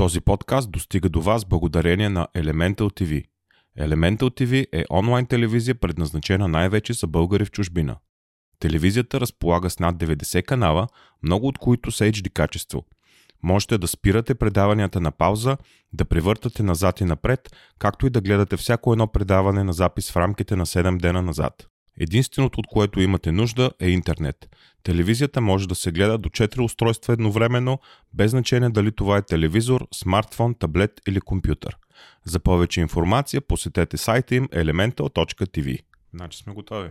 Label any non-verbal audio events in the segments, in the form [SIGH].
Този подкаст достига до вас благодарение на Elemental TV. Elemental TV е онлайн телевизия, предназначена най-вече за българи в чужбина. Телевизията разполага с над 90 канала, много от които са HD качество. Можете да спирате предаванията на пауза, да превъртате назад и напред, както и да гледате всяко едно предаване на запис в рамките на 7 дена назад. Единственото, от което имате нужда, е интернет. Телевизията може да се гледа до 4 устройства едновременно, без значение дали това е телевизор, смартфон, таблет или компютър. За повече информация посетете сайта им elemental.tv. Значи сме готови.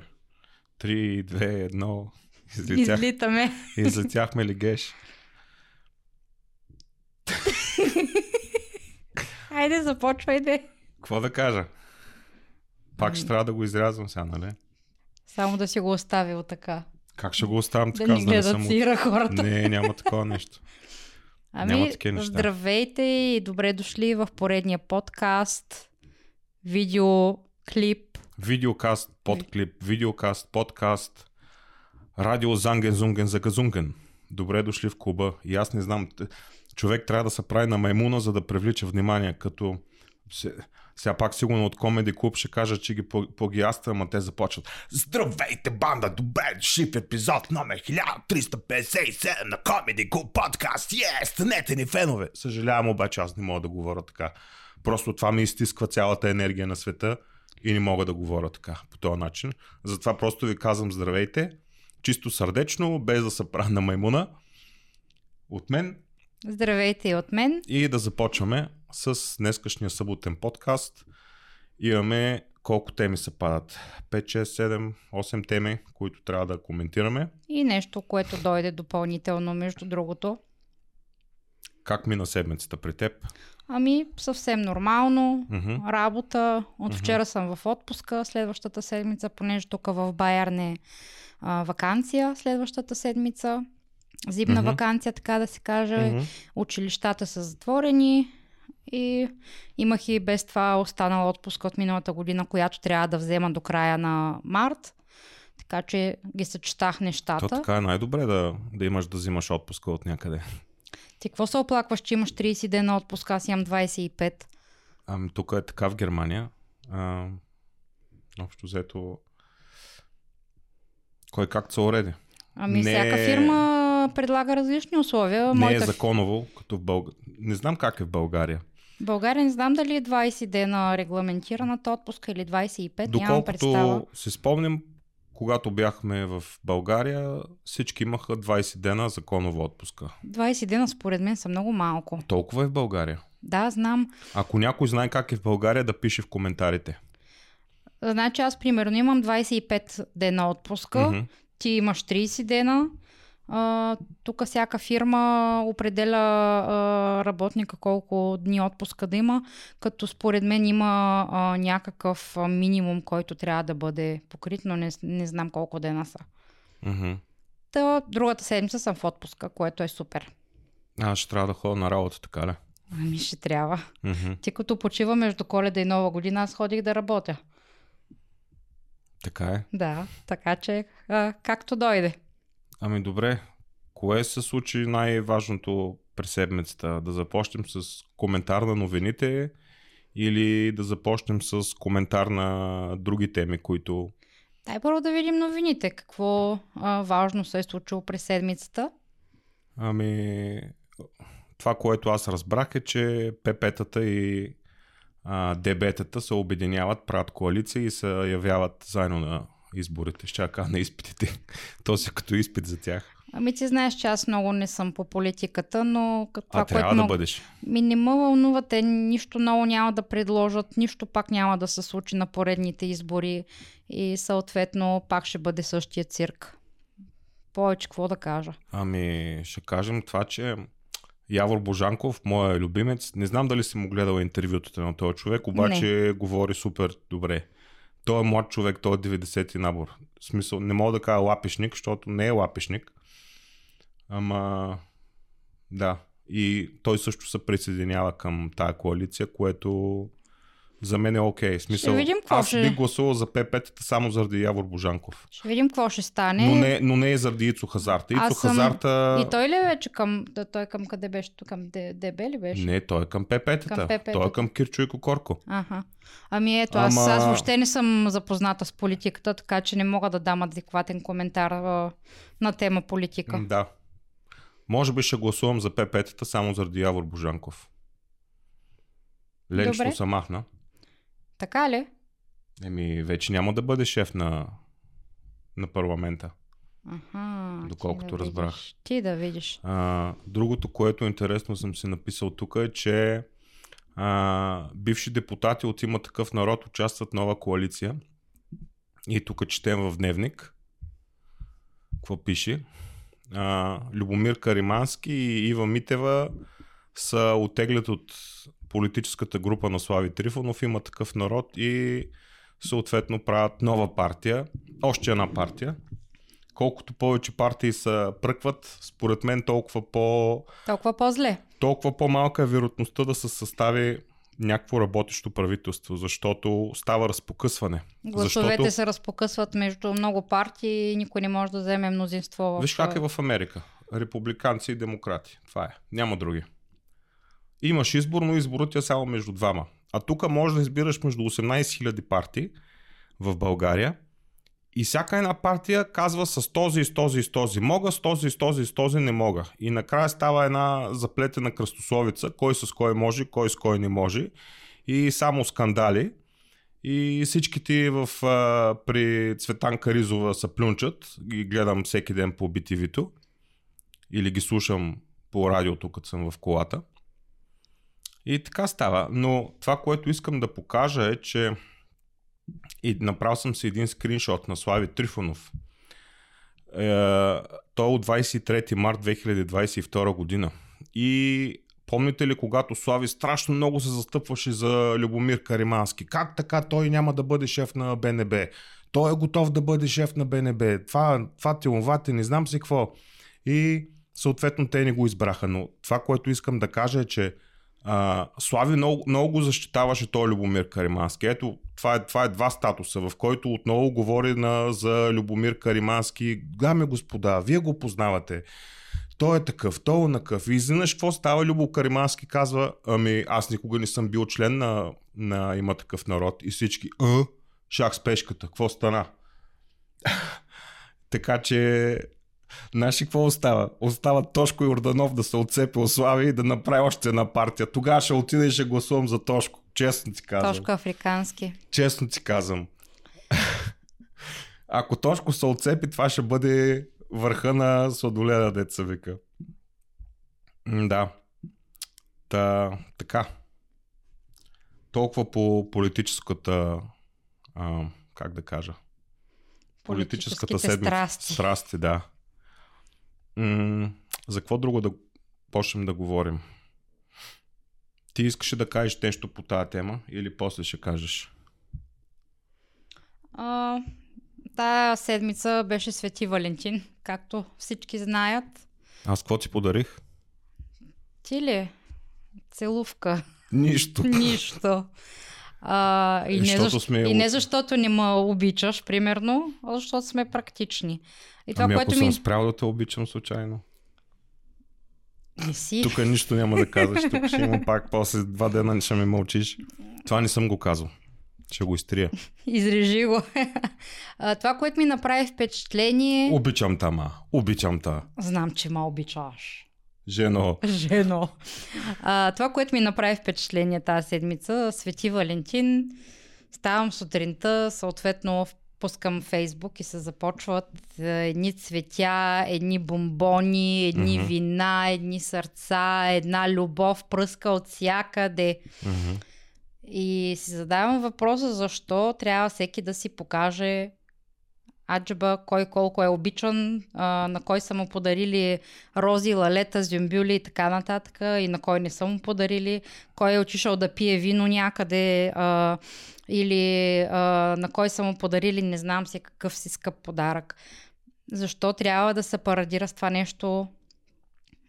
3, 2, 1. Излетях. Излитаме. Излетяхме ли геш? Айде, започвайте. Какво да кажа? Пак ще трябва да го изрязвам сега, нали? Само да си го оставил така. Как ще го оставям Да така, ни за да не гледат съм... хората. Не, няма такова нещо. Ами, няма такива неща. здравейте и добре дошли в поредния подкаст, видеоклип. Видеокаст, подклип, видеокаст, подкаст, радио Занген Зунген Загазунген. Добре дошли в клуба. И аз не знам, човек трябва да се прави на маймуна, за да привлича внимание, като сега пак сигурно от Комеди Клуб ще кажа, че ги плагиаства, ама те започват. Здравейте, банда! Добре дошли в епизод номер 1357 на Комеди Клуб подкаст. Е, станете ни фенове! Съжалявам, обаче аз не мога да говоря така. Просто това ми изтисква цялата енергия на света и не мога да говоря така, по този начин. Затова просто ви казвам здравейте, чисто сърдечно, без да се правя на маймуна. От мен Здравейте и от мен. и да започваме с днескашния съботен подкаст. Имаме колко теми се падат? 5, 6, 7, 8 теми, които трябва да коментираме. И нещо, което дойде допълнително, между другото. Как мина седмицата при теб? Ами, съвсем нормално. Мгм. Работа. От вчера съм в отпуска. Следващата седмица, понеже тук в Байерн е а, вакансия. Следващата седмица. Зимна Мгм. вакансия, така да се каже. Мгм. Училищата са затворени. И имах и без това останала отпуска от миналата година, която трябва да взема до края на март. Така че ги съчетах То нещата. така е най-добре да, да имаш да взимаш отпуска от някъде. Ти какво се оплакваш, че имаш 30 дена отпуска, аз имам 25. Ами, тук е така в Германия. А, общо взето кой както се уреди. Ами Не всяка е- фирма предлага различни условия. Не е Моята законово, като в България. Не знам как е в България. България не знам дали е 20 дена регламентираната отпуска или 25, нямам представа. Доколкото си спомням, когато бяхме в България, всички имаха 20 дена законова отпуска. 20 дена според мен са много малко. Толкова е в България. Да, знам. Ако някой знае как е в България, да пише в коментарите. Значи аз примерно имам 25 дена отпуска, Мгм. ти имаш 30 дена. А, тук всяка фирма определя а, работника колко дни отпуска да има, като според мен има а, някакъв минимум, който трябва да бъде покрит, но не, не знам колко дена са. Мгм. Та, другата седмица съм в отпуска, което е супер. Аз ще трябва да ходя на работа, така ли? Ами ще трябва. Мгм. Ти като почива между коледа и нова година, аз ходих да работя. Така е. Да, така че а, както дойде. Ами добре, кое се случи най-важното през седмицата? Да започнем с коментар на новините или да започнем с коментар на други теми, които... Дай първо да видим новините. Какво а, важно се е случило през седмицата. Ами, това, което аз разбрах е, че ПП-тата и а, ДБ-тата се обединяват, правят коалиция и се явяват заедно на изборите. Ще кажа на изпитите. [LAUGHS] То си като изпит за тях. Ами ти знаеш, че аз много не съм по политиката, но това, а трябва което да много... бъдеш. Ми не ме вълнува, те нищо ново няма да предложат, нищо пак няма да се случи на поредните избори и съответно пак ще бъде същия цирк. Повече какво да кажа. Ами, ще кажем това, че Явор Божанков, моя любимец, не знам дали си му гледал интервютата на този човек, обаче не. говори супер добре. Той е млад човек, той е 90-ти набор. В смисъл, не мога да кажа лапишник, защото не е лапишник. Ама, да. И той също се присъединява към тая коалиция, което За мен е окей. Смисъл, Ще видим аз ще- бих гласувал за ПП-тата само заради Явор Божанков. Ще видим какво ще стане. Но не, но не е заради Ицо Хазарта. Ицо съм- Хазарта... И той ли е вече към... да, Той към къде беше? Към ДБ ли беше? Не, той е към ПП-тата. Към ПП-тата. Той е към Кирчо и Кокорко. Аха. Ами ето, аз, Ама- аз въобще не съм запозната с политиката, така че не мога да дам адекватен коментар а, на тема политика. Да. Може би ще гласувам за ПП-тата само заради Явор Божанков. Ленчето Добре. се махна. Така ли? Еми, вече няма да бъде шеф на, на парламента. Аха. Доколкото ти да разбрах. Видиш. Ти да видиш. А, другото, което интересно съм си написал тук е, че а, бивши депутати от има такъв народ участват в нова коалиция. И тук четем в дневник. Какво пише? А, Любомир Каримански и Ива Митева са отеглят от политическата група на Слави Трифонов, има такъв народ и съответно правят нова партия, още една партия. Колкото повече партии се пръкват, според мен толкова по Толкова по-зле. толкова по-малка е вероятността да се състави някакво работещо правителство, защото става разпокъсване. Гласовете защото... се разпокъсват между много партии и никой не може да вземе мнозинство. В... Виж как е в Америка. Републиканци и демократи. Това е. Няма други. Имаш избор, но изборът е само между двама. А тук можеш да избираш между 18 000 партии в България и всяка една партия казва с този и с този и с този мога, с този с този с този не мога. И накрая става една заплетена кръстословица, кой с кой може, кой с кой не може. И само скандали. И всички ти в, а, при Цветан Каризова са плюнчат. Ги гледам всеки ден по BTV-то. Или ги слушам по радиото, като съм в колата. И така става. Но това, което искам да покажа е, че и направил съм си един скриншот на Слави Трифонов. Е, той е от 23 март 2022 година. И помните ли, когато Слави страшно много се застъпваше за Любомир Каримански? Как така той няма да бъде шеф на БНБ? Той е готов да бъде шеф на БНБ. Това, това тиловате, не знам си какво. И съответно те не го избраха. Но това, което искам да кажа е, че а, Слави много, много го защитаваше той Любомир Каримански. Ето, това е, това е два статуса, в който отново говори на, за Любомир Каримански. Дами господа, вие го познавате. Той е такъв, той е накъв. И изведнъж какво става? Любо Каримански казва, ами аз никога не съм бил член на, на има такъв народ. И всички, а, шах с пешката, какво стана? [LAUGHS] така че Знаеш какво остава? Остава Тошко Йорданов да се отцепи от Слави и да направи още една партия. Тогава ще отида и ще гласувам за Тошко. Честно ти казвам. Тошко африкански. Честно ти казвам. [LAUGHS] Ако Тошко се отцепи, това ще бъде върха на сладоледа, деца вика. Да. Та, така. Толкова по политическата а, как да кажа политическата седмица. страсти. Страсти, да. М- за какво друго да почнем да говорим? Ти искаш да кажеш нещо по тази тема или после ще кажеш? А, тая седмица беше Свети Валентин, както всички знаят. Аз какво ти подарих? Ти ли? Целувка. Нищо. [LAUGHS] Нищо. А, и, не защ... сме и не защото не ме обичаш, примерно, а защото сме практични. И това, ами ако което съм ми... спрял да те обичам случайно. Не си. Тук нищо няма да казваш. Тук ще има [LAUGHS] пак после два дена ще ме мълчиш. Това не съм го казал. Ще го изтрия. Изрежи го. [LAUGHS] а, това, което ми направи впечатление... Обичам тама. Обичам та. Знам, че ме обичаш. Жено. Жено. А, това, което ми направи впечатление тази седмица, Свети Валентин, ставам сутринта, съответно пускам Фейсбук и се започват е, едни цветя, едни бомбони, едни Мгм. вина, едни сърца, една любов пръска от всякъде. Мгм. И си задавам въпроса защо трябва всеки да си покаже аджаба, кой колко е обичан, а, на кой са му подарили рози, лалета, зюмбюли и така нататък, и на кой не са му подарили, кой е отишъл да пие вино някъде, а, или а, на кой са му подарили не знам си какъв си скъп подарък. Защо трябва да се парадира с това нещо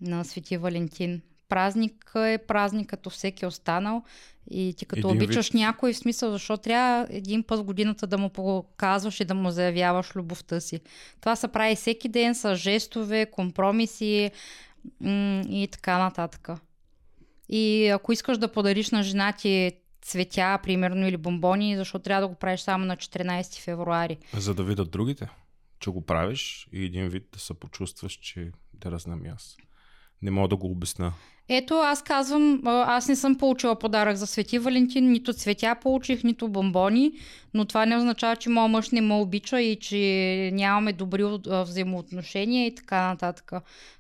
на Свети Валентин? Празник е празник като всеки останал. И ти като Един обичаш вид. някой, в смисъл, защо трябва един път в годината да му показваш и да му заявяваш любовта си. Това се прави всеки ден с жестове, компромиси м- и така нататък. И ако искаш да подариш на жена ти цветя, примерно, или бомбони, защо трябва да го правиш само на 14 февруари? За да видят другите, че го правиш и един вид да се почувстваш, че да разнам аз. Не мога да го обясна. Ето, аз казвам, аз не съм получила подарък за Свети Валентин, нито цветя получих, нито бомбони, но това не означава, че моят мъж не ме обича и че нямаме добри взаимоотношения и така нататък.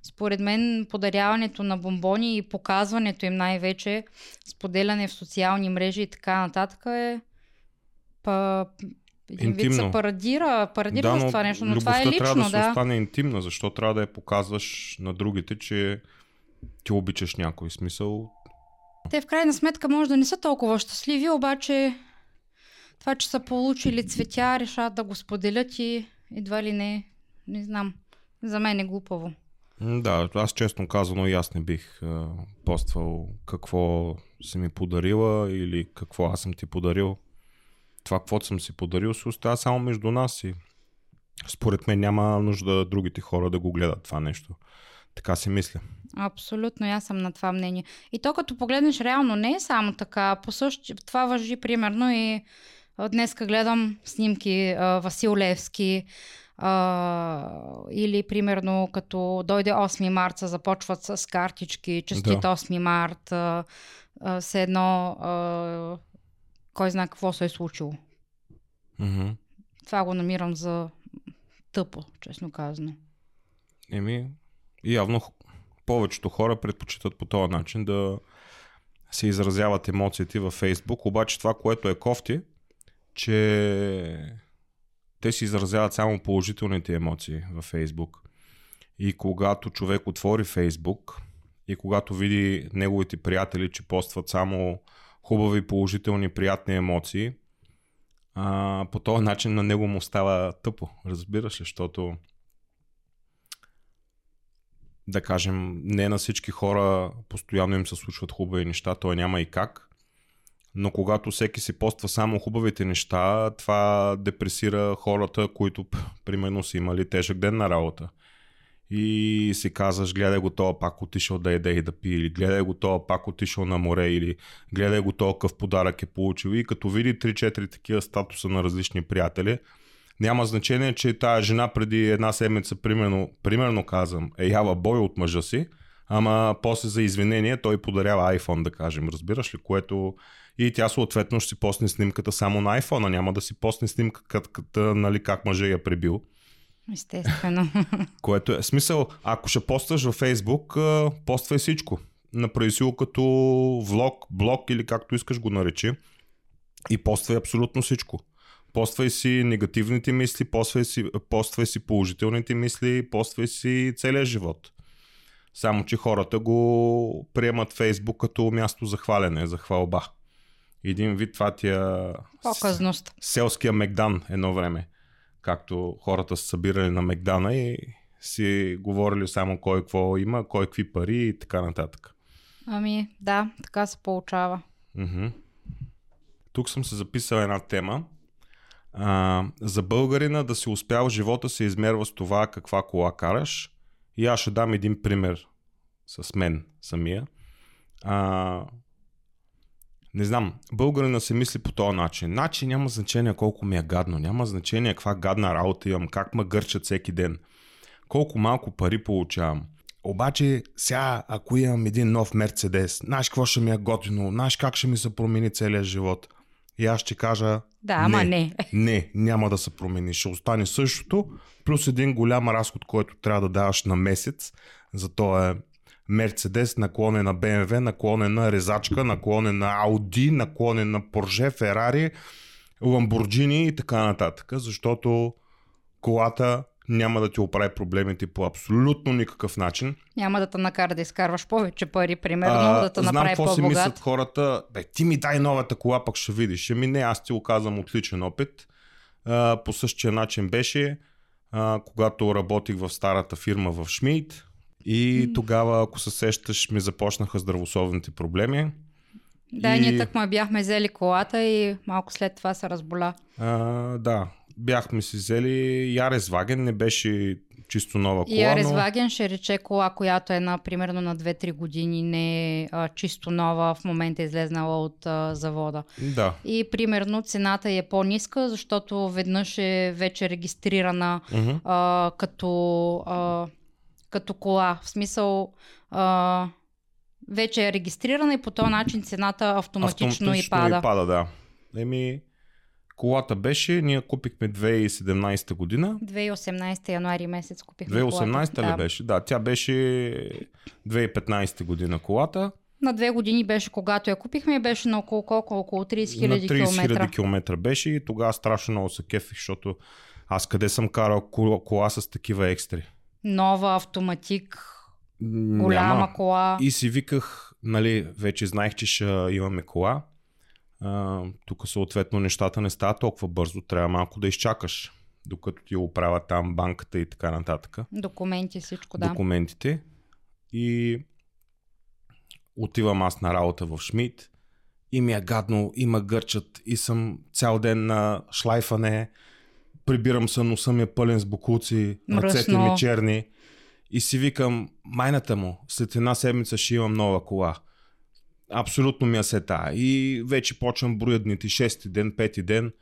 Според мен подаряването на бомбони и показването им най-вече, споделяне в социални мрежи и така нататък е Интимно. се парадира, парадира с това нещо, но това е любовта трябва лично, да се да. остане интимна, защо трябва да я показваш на другите, че ти обичаш някой смисъл. Те в крайна сметка може да не са толкова щастливи, обаче това, че са получили цветя, решават да го споделят и едва ли не, не знам, за мен е глупаво. Да, аз честно казано и аз не бих а, поствал какво си ми подарила или какво аз съм ти подарил. Това, каквото съм си подарил, се остава само между нас и според мен няма нужда другите хора да го гледат това нещо. Така си мисля. Абсолютно, аз съм на това мнение. И то като погледнеш реално не е само така. По същи, това въжи примерно и днеска гледам снимки Васил Левски а, или примерно като дойде 8 марта започват с картички, честит Да. 8 март, а, а, все едно а, кой знае какво се е случило. Мгм. Това го намирам за тъпо, честно казано. Еми, явно повечето хора предпочитат по този начин да се изразяват емоциите във Фейсбук, обаче това, което е кофти, че те си изразяват само положителните емоции във Фейсбук. И когато човек отвори Фейсбук и когато види неговите приятели, че постват само хубави, положителни, приятни емоции, а, по този начин на него му става тъпо, разбираш ли, защото да кажем, не на всички хора постоянно им се случват хубави неща, то няма и как. Но когато всеки си поства само хубавите неща, това депресира хората, които, примерно, са имали тежък ден на работа. И си казваш, гледай го това пак отишъл да еде и да пие, или гледай го това пак отишъл на море, или гледай го това какъв подарък е получил. И като види 3-4 такива статуса на различни приятели, няма значение, че тая жена преди една седмица, примерно, примерно казвам, е ява бой от мъжа си, ама после за извинение той подарява iPhone, да кажем, разбираш ли, което и тя съответно ще си посне снимката само на iPhone, а няма да си посне снимката, нали, как мъжа я прибил. Естествено. [LAUGHS] Което е смисъл, ако ще постваш във а, поствай всичко. Направи си го като влог, блог или както искаш го наречи. И поствай абсолютно всичко. Поствай си негативните мисли, поствай си, поствай си положителните мисли, поствай си целия живот. Само, че хората го приемат Фейсбук като място за хвалене, за хвалба. Един вид това ти е Показност. селския Мегдан едно време. Както хората са събирали на Мегдана и си говорили само кой какво има, кой какви пари и така нататък. Ами, да, така се получава. Мгм. Тук съм се записал една тема. А, за българина да си успял живота се измерва с това каква кола караш. И аз ще дам един пример с мен самия. А, не знам, българина се мисли по този начин. Значи няма значение колко ми е гадно, няма значение каква гадна работа имам, как ме гърчат всеки ден, колко малко пари получавам. Обаче сега, ако имам един нов Мерцедес, знаеш какво ще ми е готино, знаеш как ще ми се промени целият живот. И аз ще кажа, Да, ама не. не, [LAUGHS] няма да се промени. Ще остане същото, плюс един голям разход, който трябва да даваш на месец. За то е Мерцедес, наклонен на BMW, наклонен на резачка, наклонен на Audi, наклонен на Porsche, Ferrari, Lamborghini и така нататък. Защото колата няма да ти оправи проблемите по абсолютно никакъв начин. Няма да те накара да изкарваш повече пари, примерно, да те знам направи какво си мислят по-богат. хората. Бе, ти ми дай новата кола, пък ще видиш. Ами не, аз ти го казвам от личен опит. А, по същия начин беше, а, когато работих в старата фирма в Шмидт И тогава, ако се сещаш, ми започнаха здравословните проблеми. Да, И- ние так ме бяхме взели колата и малко след това се разболя. А, да, бяхме си взели Ярес Ваген, не беше чисто нова кола, И Арес но... Ваген ще рече кола, която е на примерно на 2-3 години, не е а, чисто нова, в момента е излезнала от а, завода. Да. И примерно цената е по-ниска, защото веднъж е вече регистрирана Мгм. а, като, а, като кола. В смисъл, а, вече е регистрирана и по този начин цената автоматично, и пада. и пада, да. Еми, колата беше, ние купихме 2017 година. 2018 януари месец купихме 2018 колата. ли да. беше? Да, тя беше 2015 година колата. На две години беше, когато я купихме, беше на около колко? Около 30 на хиляди 30 километра. хиляди километра беше и тогава страшно много се кефих, защото аз къде съм карал кола, кола с такива екстри? Нова автоматик, голяма Няма. кола. И си виках, нали, вече знаех, че ще имаме кола. А, тук съответно нещата не стават толкова бързо, трябва малко да изчакаш, докато ти оправя там банката и така нататък. Документи, всичко, да. документите. И отивам аз на работа в Шмидт и ми е гадно, има гърчат и съм цял ден на шлайфане, прибирам се, носа ми е пълен с букулци, ръцете ми черни и си викам, майната му, след една седмица ще имам нова кола. Абсолютно ми е се тая. И вече почвам броя дните, шести ден, пети ден.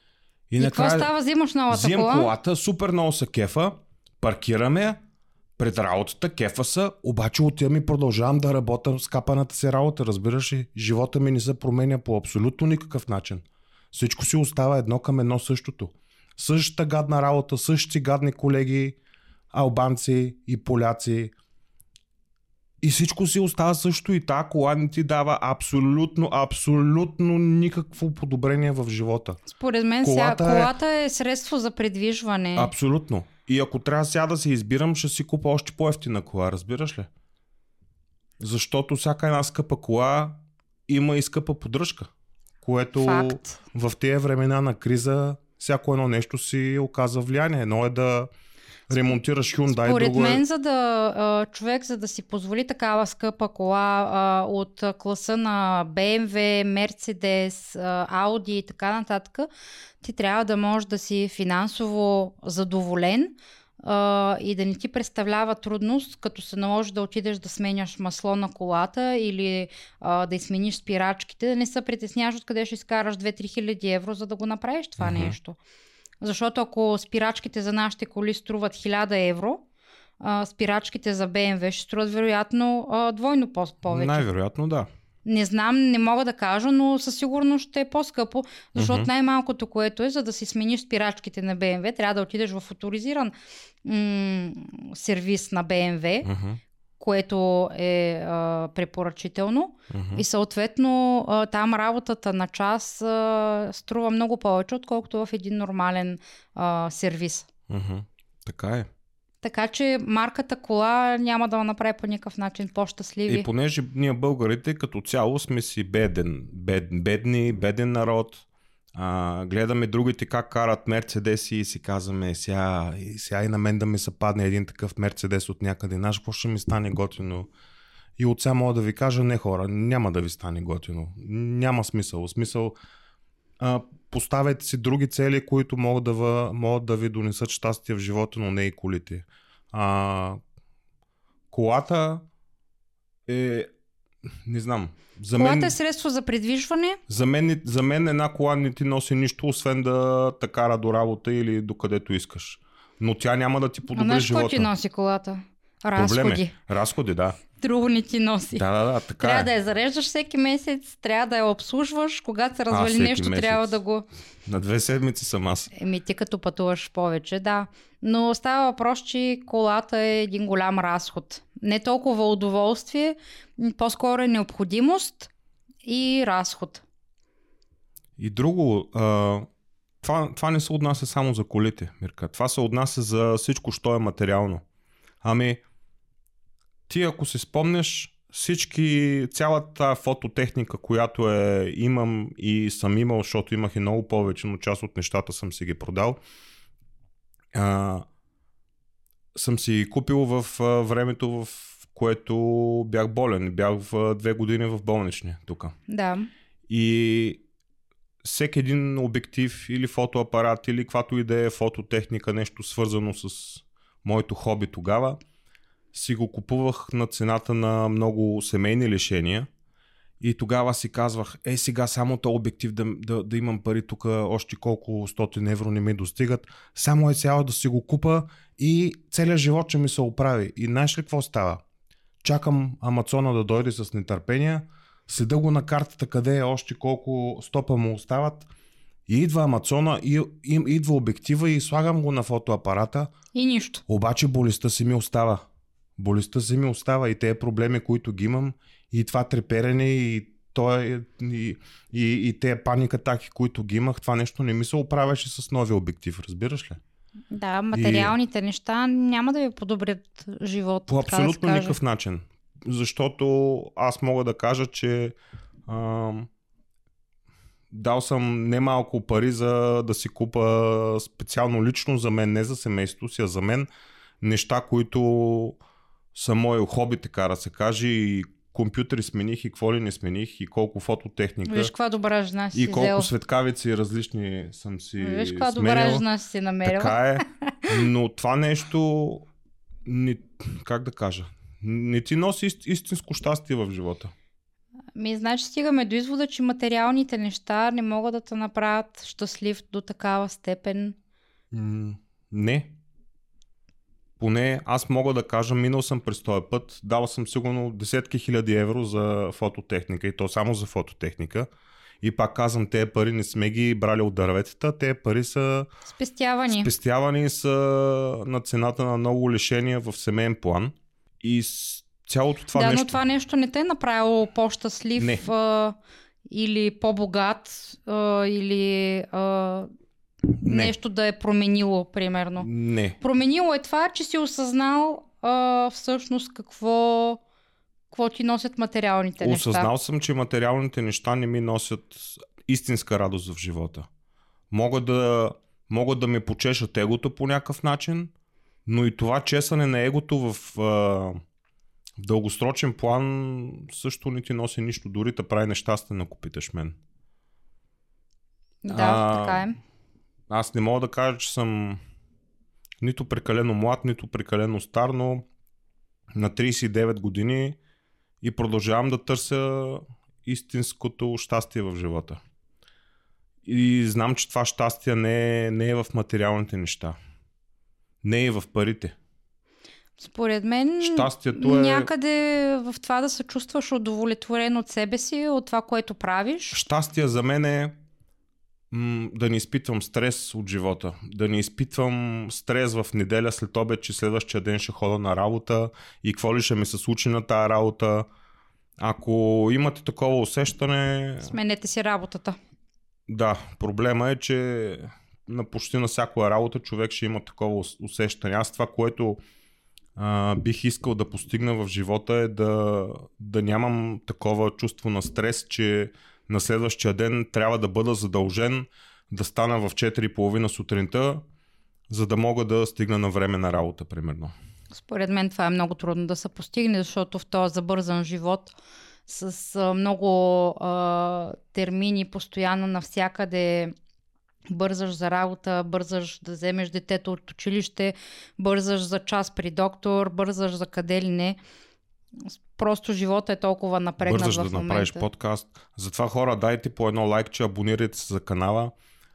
И какво става? Взимаш новата Взимам кола? колата, супер много са кефа, паркираме пред работата, кефа са, обаче отивам и продължавам да работя с капаната си работа, разбираш ли? Живота ми не се променя по абсолютно никакъв начин. Всичко си остава едно към едно същото. Същата гадна работа, същите гадни колеги, албанци и поляци. И всичко си остава също и тази кола не ти дава абсолютно, абсолютно никакво подобрение в живота. Според мен Колата сега, е- колата е средство за предвижване. Абсолютно. И ако трябва сега да се избирам, ще си купа още по-ефтина кола, разбираш ли? Защото всяка една скъпа кола има и скъпа поддръжка. Което Факт. в тези времена на криза всяко едно нещо си оказва влияние. Едно е да ремонтираш Hyundai, Според друго мен, е... за да а, човек, за да си позволи такава скъпа кола а, от класа на BMW, Mercedes, а, Audi и така нататък, ти трябва да можеш да си финансово задоволен а, и да не ти представлява трудност, като се наложи да отидеш да сменяш масло на колата или а, да измениш спирачките, да не се притесняваш откъде ще изкараш 2-3 хиляди евро, за да го направиш това Мгм. нещо. Защото ако спирачките за нашите коли струват 1000 евро, а, спирачките за BMW ще струват вероятно а, двойно по- повече. Най-вероятно да. Не знам, не мога да кажа, но със сигурност ще е по-скъпо, защото Мгм. най-малкото, което е, за да си смениш спирачките на BMW, трябва да отидеш в авторизиран м- сервис на BMW, Мгм, което е а, препоръчително. мгм. И съответно а, там работата на час а, струва много повече, отколкото в един нормален а, сервис. Мгм. Така е. Така че марката кола няма да направи по никакъв начин по-щастливи. И понеже ние българите като цяло сме си беден, бед, бедни, беден народ, а, гледаме другите как карат мерцедеси и си казваме сега, и сега и на мен да ми се падне един такъв мерцедес от някъде. Знаеш, какво ще ми стане готино? И от сега мога да ви кажа, не хора, няма да ви стане готино. Няма смисъл. Смисъл, а, поставете си други цели, които могат да, въ, могат да ви донесат щастие в живота, но не и колите. А, колата е... Не знам. За мен, Колата е средство за придвижване. за, мен, за мен една кола не ти носи нищо, освен да те кара до работа или до където искаш. Но тя няма да ти А подобри живота. ти носи колата? Проблем Разходи. е. Разходи, да. Друго не ти носи. Да, да, да, така Трябва е. да я зареждаш всеки месец, трябва да я обслужваш, когато се развали всеки нещо, месец. трябва да го... На две седмици съм аз. Еми ти като пътуваш повече, да. Но става въпрос, че колата е един голям разход. Не толкова удоволствие, по-скоро е необходимост и разход. И друго, а, това, това не се отнася само за колите, Мирка. Това се отнася за всичко, що е материално. Ами, ти ако си спомняш, всички, цялата фототехника, която е, имам и съм имал, защото имах и много повече, но част от нещата съм си ги продал, а, съм си купил в а, времето, в което бях болен. Бях в две години в болничния тук. Да. И всеки един обектив или фотоапарат или каквато и да е фототехника, нещо свързано с моето хоби тогава, си го купувах на цената на много семейни лишения. И тогава си казвах, е сега само този обектив да, да, да имам пари тук, още колко стотин евро не ми достигат. Само е цяло да си го купа и целият живот ще ми се оправи. И знаеш ли какво става? Чакам Амазона да дойде с нетърпение, седа го на картата къде е още колко стопа му остават и идва Амазона, и, и, идва обектива и слагам го на фотоапарата. И нищо. Обаче болестта си ми остава. Болестта си ми остава и тези проблеми, които ги имам, и това треперене, и, то, и, и, и, и тези паникатаки, които ги имах, това нещо не ми се оправяше с новия обектив, разбираш ли? Да, материалните и... неща няма да ви подобрят живота. По абсолютно да никакъв начин. Защото аз мога да кажа, че а, дал съм немалко пари за да си купа специално лично за мен, не за семейството си, а за мен неща, които са мои хоби, така да се каже, и компютъри смених и какво ли не смених и колко фототехника. Виж каква добра жена си И колко взел. светкавици различни съм си Виж каква добра жена си намерил. Така е. [LAUGHS] Но това нещо, не, как да кажа, не ти носи истинско щастие в живота. Ми, значи стигаме до извода, че материалните неща не могат да те направят щастлив до такава степен. М- не. Поне аз мога да кажа, минал съм през този път, дал съм сигурно десетки хиляди евро за фототехника и то само за фототехника. И пак казвам, тези пари не сме ги брали от дърветата, тези пари са спестявани. Спестявани са на цената на много лишения в семейен план. И цялото това да, нещо... но това нещо не те е направило по-щастлив не. а, или по-богат а, или а, не. нещо да е променило, примерно. Не. Променило е това, че си осъзнал а, всъщност какво, какво ти носят материалните неща. Осъзнал съм, че материалните неща не ми носят истинска радост в живота. Могат да, могат да ме почешат егото по някакъв начин, но и това чесане на егото в, а, в дългосрочен план също не ти носи нищо, дори да прави нещастен, ако питаш мен. Да, а, така е. Аз не мога да кажа, че съм нито прекалено млад, нито прекалено стар, но на 39 години и продължавам да търся истинското щастие в живота. И знам, че това щастие не е, не е в материалните неща. Не е в парите. Според мен, Щастието е... някъде в това да се чувстваш удовлетворен от себе си, от това, което правиш. Щастие за мен е да не изпитвам стрес от живота. Да не изпитвам стрес в неделя след обед, че следващия ден ще хода на работа и какво ли ще ми се случи на тази работа. Ако имате такова усещане... Сменете си работата. Да, проблема е, че на почти на всяка работа човек ще има такова усещане. Аз това, което а, бих искал да постигна в живота е да, да нямам такова чувство на стрес, че на следващия ден трябва да бъда задължен да стана в 4.30 сутринта, за да мога да стигна на време на работа, примерно. Според мен това е много трудно да се постигне, защото в този забързан живот с много а, термини, постоянно навсякъде бързаш за работа, бързаш да вземеш детето от училище, бързаш за час при доктор, бързаш за къде ли не. Просто живота е толкова напрегнат Бързаш в да момента. направиш подкаст. Затова хора, дайте по едно лайкче, абонирайте се за канала.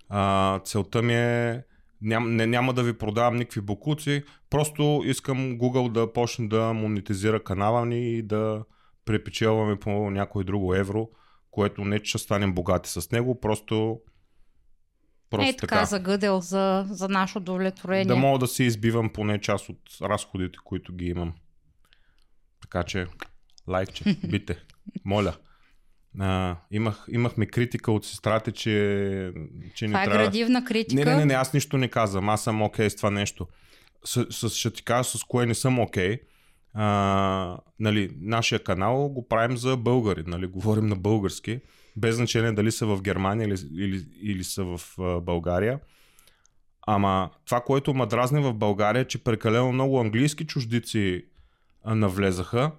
А, целта ми е ням, не, няма да ви продавам никакви бокуци, просто искам Google да почне да монетизира канала ни и да препечелваме по някой друго евро, което не че ще станем богати с него, просто Просто е така, така. загъдел за, за наше удовлетворение. Да мога да си избивам поне част от разходите, които ги имам. Така че, лайкче, бите, моля. А, имах, имахме критика от сестрата, че, че това не е трябва... градивна критика. Не, не, не, не, аз нищо не казвам. Аз съм окей okay с това нещо. С, с, ще ти кажа с кое не съм окей. Okay. нали, нашия канал го правим за българи, нали, говорим на български без значение дали са в Германия или, или, или са в а, България. Ама това, което ме дразни в България, е, че прекалено много английски чуждици навлезаха.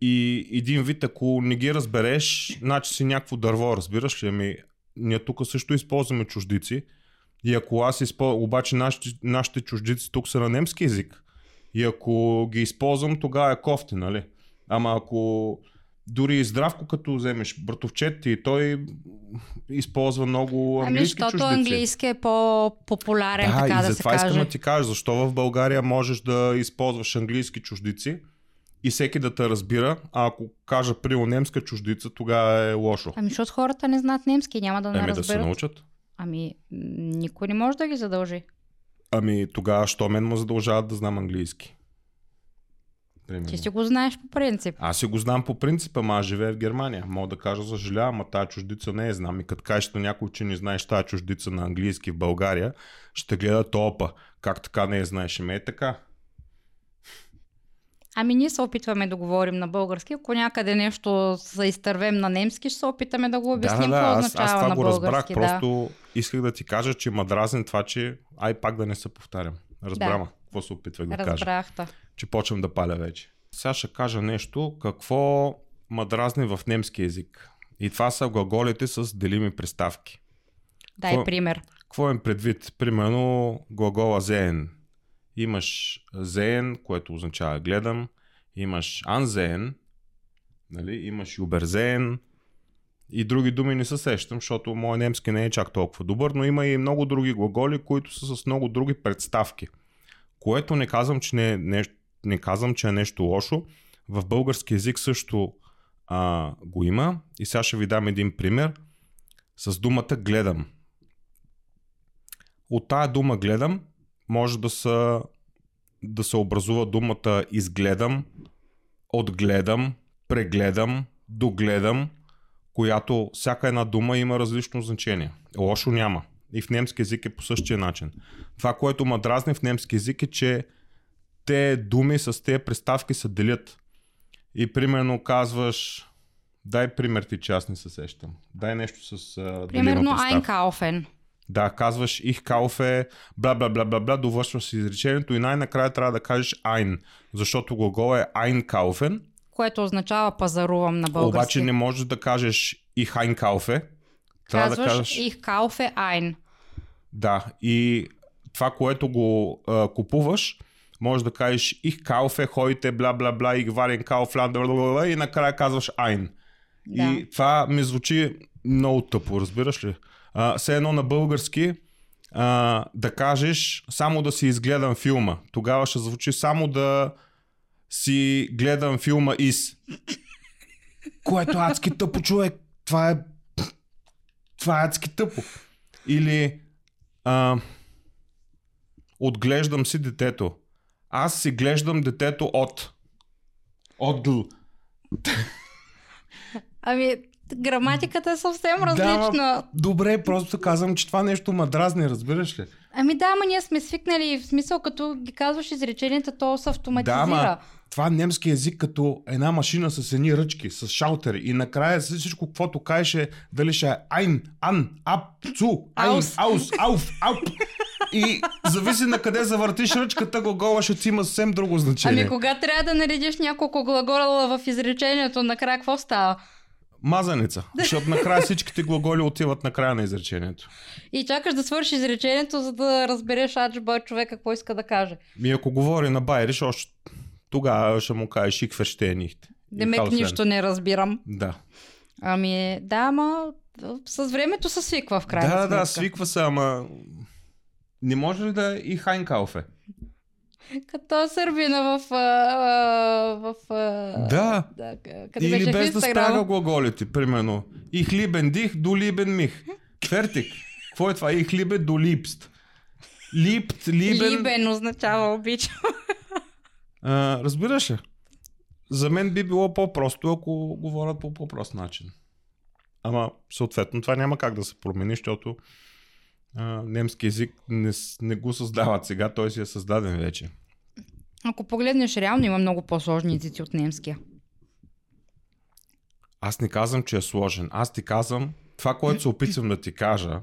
И един вид, ако не ги разбереш, значи си някакво дърво, разбираш ли? Ами, ние тук също използваме чуждици. И ако аз използвам, обаче нашите, нашите чуждици тук са на немски язик. И ако ги използвам, тогава е кофти, нали? Ама ако дори и здравко, като вземеш братовчет и той използва много Ами, английски защото чуждици. английски е по-популярен, Да, така и да се затова искам каже. да ти кажа, защо в България можеш да използваш английски чуждици и всеки да те разбира, а ако кажа при немска чуждица, тогава е лошо. Ами, защото хората не знаят немски, няма да не Еми да се разберат. научат. Ами, никой не може да ги задължи. Ами тогава, що мен му задължават да знам английски? Примерно. Ти си го знаеш по принцип. Аз си го знам по принцип, ама аз живея в Германия. Мога да кажа, съжалявам, а тази чуждица не я знам. И като кажеш на някой, че не знаеш тази чуждица на английски в България, ще гледа топа. Как така не я знаеш? Ме е така. Ами ние се опитваме да говорим на български. Ако някъде нещо се изтървем на немски, ще се опитаме да го обясним да, да, какво аз, означава аз това на го разбрах. да. Просто исках да ти кажа, че ма дразни това, че ай пак да не се повтарям. Разбрама. Да. Какво се опитвах да кажа? Разбрах. Че почвам да паля вече. Сега ще кажа нещо, какво ма дразни в немски язик. И това са глаголите с делими приставки. Дай Какво- пример. Какво им предвид? Примерно глагола зеен. Имаш зеен, което означава гледам. Имаш анзеен, нали? имаш юберзеен и други думи не се сещам, защото моят немски не е чак толкова добър, но има и много други глаголи, които са с много други представки. Което не казвам, че не е нещо, не казвам, че е нещо лошо. В български язик също а, го има. И сега ще ви дам един пример с думата гледам. От тая дума гледам може да се, да се образува думата изгледам, отгледам, прегледам, догледам, която всяка една дума има различно значение. Лошо няма. И в немски език е по същия начин. Това, което ма дразни в немски език е, че те думи с тези приставки се делят. И примерно казваш, дай пример ти, че аз не се сещам. Дай нещо с а, Примерно. Айнкауфен. Да, казваш их кауфе, бла бла бла бла бла, довършваш изречението и най-накрая трябва да кажеш айн, защото глагол е айнкауфен, което означава пазарувам на български. обаче не можеш да кажеш их айнкауфе. Трябва Казваш да кажеш... их кауфе айн. Да, и това, което го а, купуваш, може да кажеш их кауфе, ходите, бла бла бла, и варен кауфланд, бла, бла, бла, бла, и накрая казваш айн. Да. И това ми звучи много тъпо, разбираш ли? А, все едно на български а, да кажеш само да си изгледам филма. Тогава ще звучи само да си гледам филма из. Което е адски тъпо, човек. Това е... Това е адски тъпо. Или а, отглеждам си детето. Аз си глеждам детето от. От. Ами, граматиката е съвсем различна. Добре, просто казвам, че това нещо ма дразни, разбираш ли? Ами да, ама ние сме свикнали, в смисъл като ги казваш изреченията, то се автоматизира. Да, ама това немски език като една машина с едни ръчки, с шалтери. И накрая всичко, каквото кажеш е дали ще е айн, ан, ап, цу, айн, Аус. аус, ауф, ап. И зависи на къде завъртиш ръчката, глагола ще има съвсем друго значение. Ами кога трябва да наредиш няколко глагола в изречението, накрая какво става? Мазаница. Защото накрая всичките глаголи отиват на края на изречението. И чакаш да свърши изречението, за да разбереш аджба човек какво иска да каже. Ми ако говори на Байриш, още тогава ще му кажеш и квещенихте. Демек нищо не разбирам. Да. Ами да, ама с времето се свиква в крайна да, сметка. да, свиква се, ама не може ли да е и Хайнкауфе? Като сърбина в... А, а, в а, Да. да къде Или беше без в да спряга глаголите, примерно. И хлибен дих до либен мих. Фертик. Какво е това? И хлибе до липст. Липт, либен... Либен означава обичам. А, разбираш ли? За мен би било по-просто, ако говорят по по-прост начин. Ама, съответно, това няма как да се промени, защото а, немски език не, не го създават сега, той си е създаден вече. Ако погледнеш, реално има много по-сложни езици от немския. Аз не казвам, че е сложен. Аз ти казвам, това, което се опитвам да ти кажа,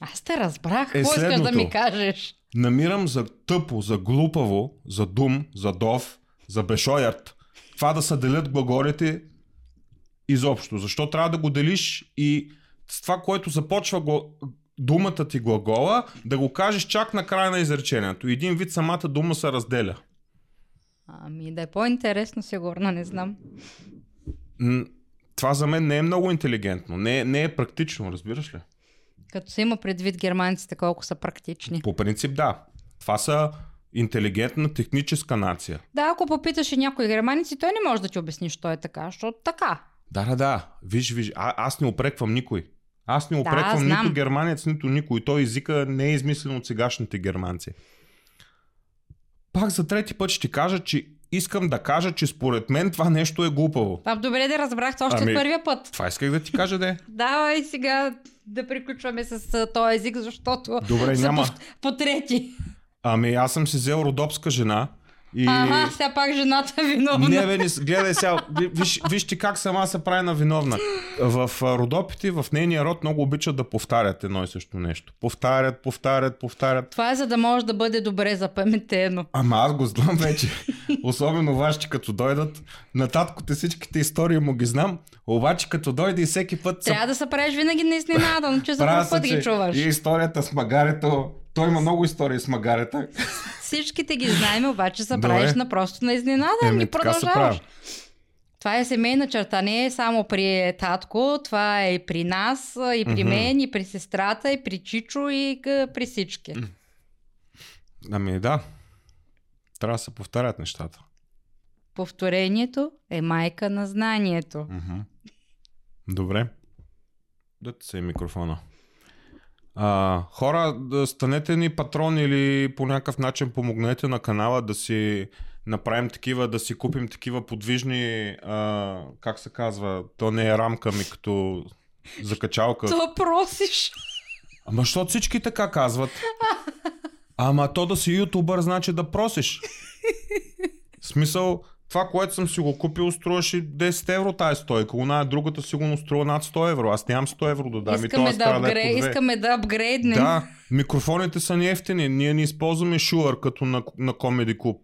Аз те разбрах. Е, Какво искаш да ми кажеш? намирам за тъпо, за глупаво, за дум, за дов, за Бешоярд. Това да се делят глаголите изобщо. Защо трябва да го делиш и с това, което започва го, думата ти глагола, да го кажеш чак на края на изречението. Един вид самата дума се разделя. Ами да е по-интересно, сигурно, не знам. М, Това за мен не е много интелигентно. Не, е- не е практично, разбираш ли? Като се има предвид германците колко са практични. По принцип да. Това са интелигентна техническа нация. Да, ако попиташ и някой германец, и той не може да ти обясни, що е така, защото така. Да, да, да. Виж, виж, а, аз не опреквам никой. Аз не Да, опреквам знам. нито германец, нито никой. Той езика не е измислен от сегашните германци. Пак за трети път ще кажа, че искам да кажа, че според мен това нещо е глупаво. А, добре да разбрах още Ами- първия път. Това исках да ти кажа, де. Давай сега да приключваме с този език, защото Добре, няма. по, по трети. Ами аз съм си взел родопска жена и... Ага, сега пак жената е виновна. Не, бе, не, гледай сега, ви- виж, вижте как сама се прави на виновна. В родопите, в нейния род много обичат да повтарят едно и също нещо. Повтарят, повтарят, повтарят. Това е за да може да бъде добре запаметено. Ама аз го знам вече. Особено вашите като дойдат. На таткоте всичките истории му ги знам. Обаче като дойде и всеки път Трябва да се правиш винаги на изненадан, че за път ги чуваш. И историята с магарето. Той има много истории с магарета. Всичките ги знаем, обаче се правиш на просто на изненадан Еми, и продължаваш. Това е семейна черта, не е само при татко, това е и при нас, и при Мгм. мен, и при сестрата, и при Чичо, и при всички. Ами да. Трябва да се повтарят нещата. Повторението е майка на знанието. Мгм. Добре. Дайте се микрофона. А, хора, да станете ни патрони или по някакъв начин помогнете на канала да си направим такива, да си купим такива подвижни, а, как се казва, то не е рамка ми като закачалка. [LAUGHS] То просиш. Ама защото всички така казват? [LAUGHS] Ама то да си ютубър значи да просиш. В смисъл, това, което съм си го купил, струваше 10 евро тази стойка. Она другата сигурно струва над 100 евро. Аз нямам 100 евро да дам. и то искаме, аз да трябва да е апгрейд, искаме да апгрейднем. Да, микрофоните са ни ефтини. Ние не използваме Shure като на, на Comedy Club.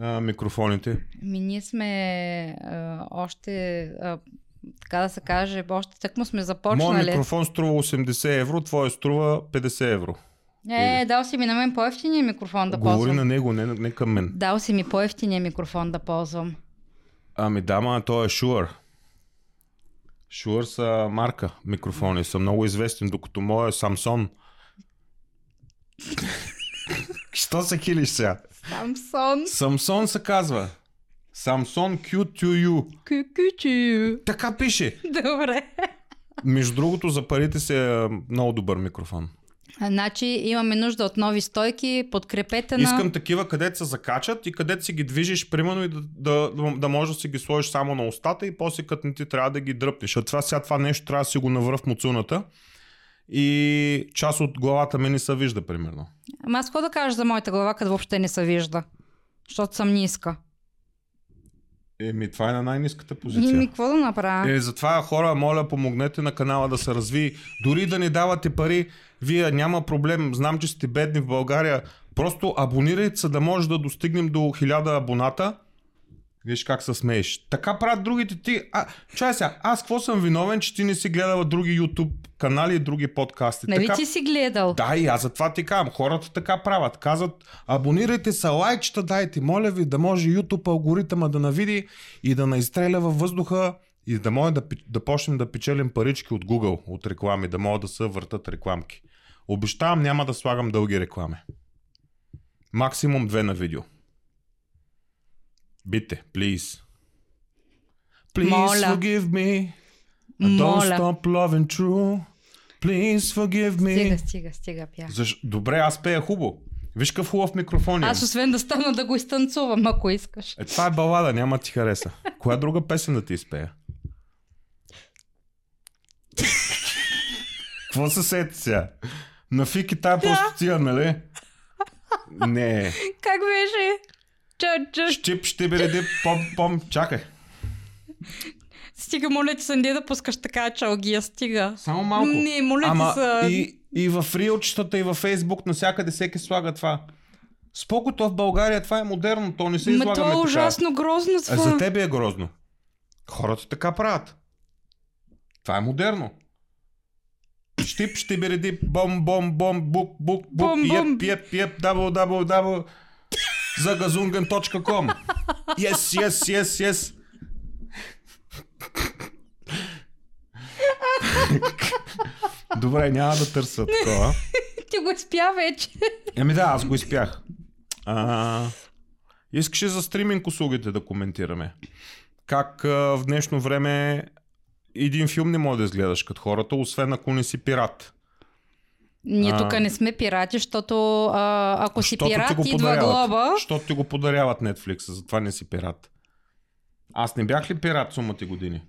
А, микрофоните. Ми ние сме а, още, а, така да се каже, още тъкмо сме Моят започнали. микрофон струва 80 евро, твой струва 50 евро. Е, дал си ми на мен по-ефтиния микрофон да Говори ползвам. на него, не, не към мен. Дал си ми по-ефтиния микрофон да ползвам. Ами да, ма то е Shure. Shure са марка микрофони, са много известни, докато моя е Samsung. [LAUGHS] Що се хилиш сега? Самсон. Samsung се казва. Samsung Q2U. Кукучу. Така пише. Добре. Между другото, за парите си е много добър микрофон. Значи имаме нужда от нови стойки, подкрепете на... Искам такива, където се закачат и където си ги движиш, примерно, и да, да, да можеш да си ги сложиш само на устата и после като не ти трябва да ги дръпнеш. А това сега това нещо трябва да си го навръв муцуната и част от главата ми не се вижда, примерно. Ама аз какво да кажа за моята глава, като въобще не се вижда? Защото съм ниска. Еми, това е на най-низката позиция. ми какво да направя? Е, затова хора, моля, помогнете на канала да се разви. Дори да не давате пари, вие няма проблем. Знам, че сте бедни в България. Просто абонирайте се да може да достигнем до 1000 абоната. Виж как се смееш. Така правят другите ти. А, чай сега, аз какво съм виновен, че ти не си гледала други YouTube канали и други подкасти? Нали така... ти си гледал? Да, и аз затова ти казвам. Хората така правят. Казват, абонирайте се, лайкчета дайте, моля ви, да може YouTube алгоритъма да навиди и да наизстреля във въздуха и да може да, да почнем да печелим парички от Google, от реклами, да могат да се въртат рекламки. Обещавам, няма да слагам дълги реклами. Максимум две на видео. Бите, please. Please Моля. forgive me. I don't Моля. stop loving true. Please forgive me. Стига, стига, стига, пя. Защ... Добре, аз пея хубаво. Виж какъв хубав микрофон имам. Аз освен да стана да го изтанцувам, ако искаш. Е, това е балада, няма да ти хареса. Коя друга песен да ти изпея? Какво се сети сега? На Фики тая простотия, нали? Не. Как беше? Щип, ще береди, пом, пом, чакай. Стига, моля ти се, не да пускаш така чалгия, стига. Само малко. Не, моля ти Ама се. и, и в рилчетата, и във Фейсбук, навсякъде всеки слага това. Спокото в България, това е модерно, то не се Ма излагаме то е така. ужасно грозно А това. за тебе е грозно. Хората така правят. Това е модерно. Штип, ще береди, бом, бом, бом, бук, бук, бук, бом. еп, еп, еп, дабл, дабл, дабл, за газунген.com. Yes, yes, yes, yes. Добре, няма да търся такова. Ти го изпя вече. Еми да, аз го изпях. А, искаше за стриминг услугите да коментираме. Как а, в днешно време един филм не може да изгледаш като хората, освен ако не си пират. Ние А. тук не сме пирати, защото а, ако си Щото пират, идва глоба. Защото ти го подаряват Netflix, затова не си пират. Аз не бях ли пират сумати години?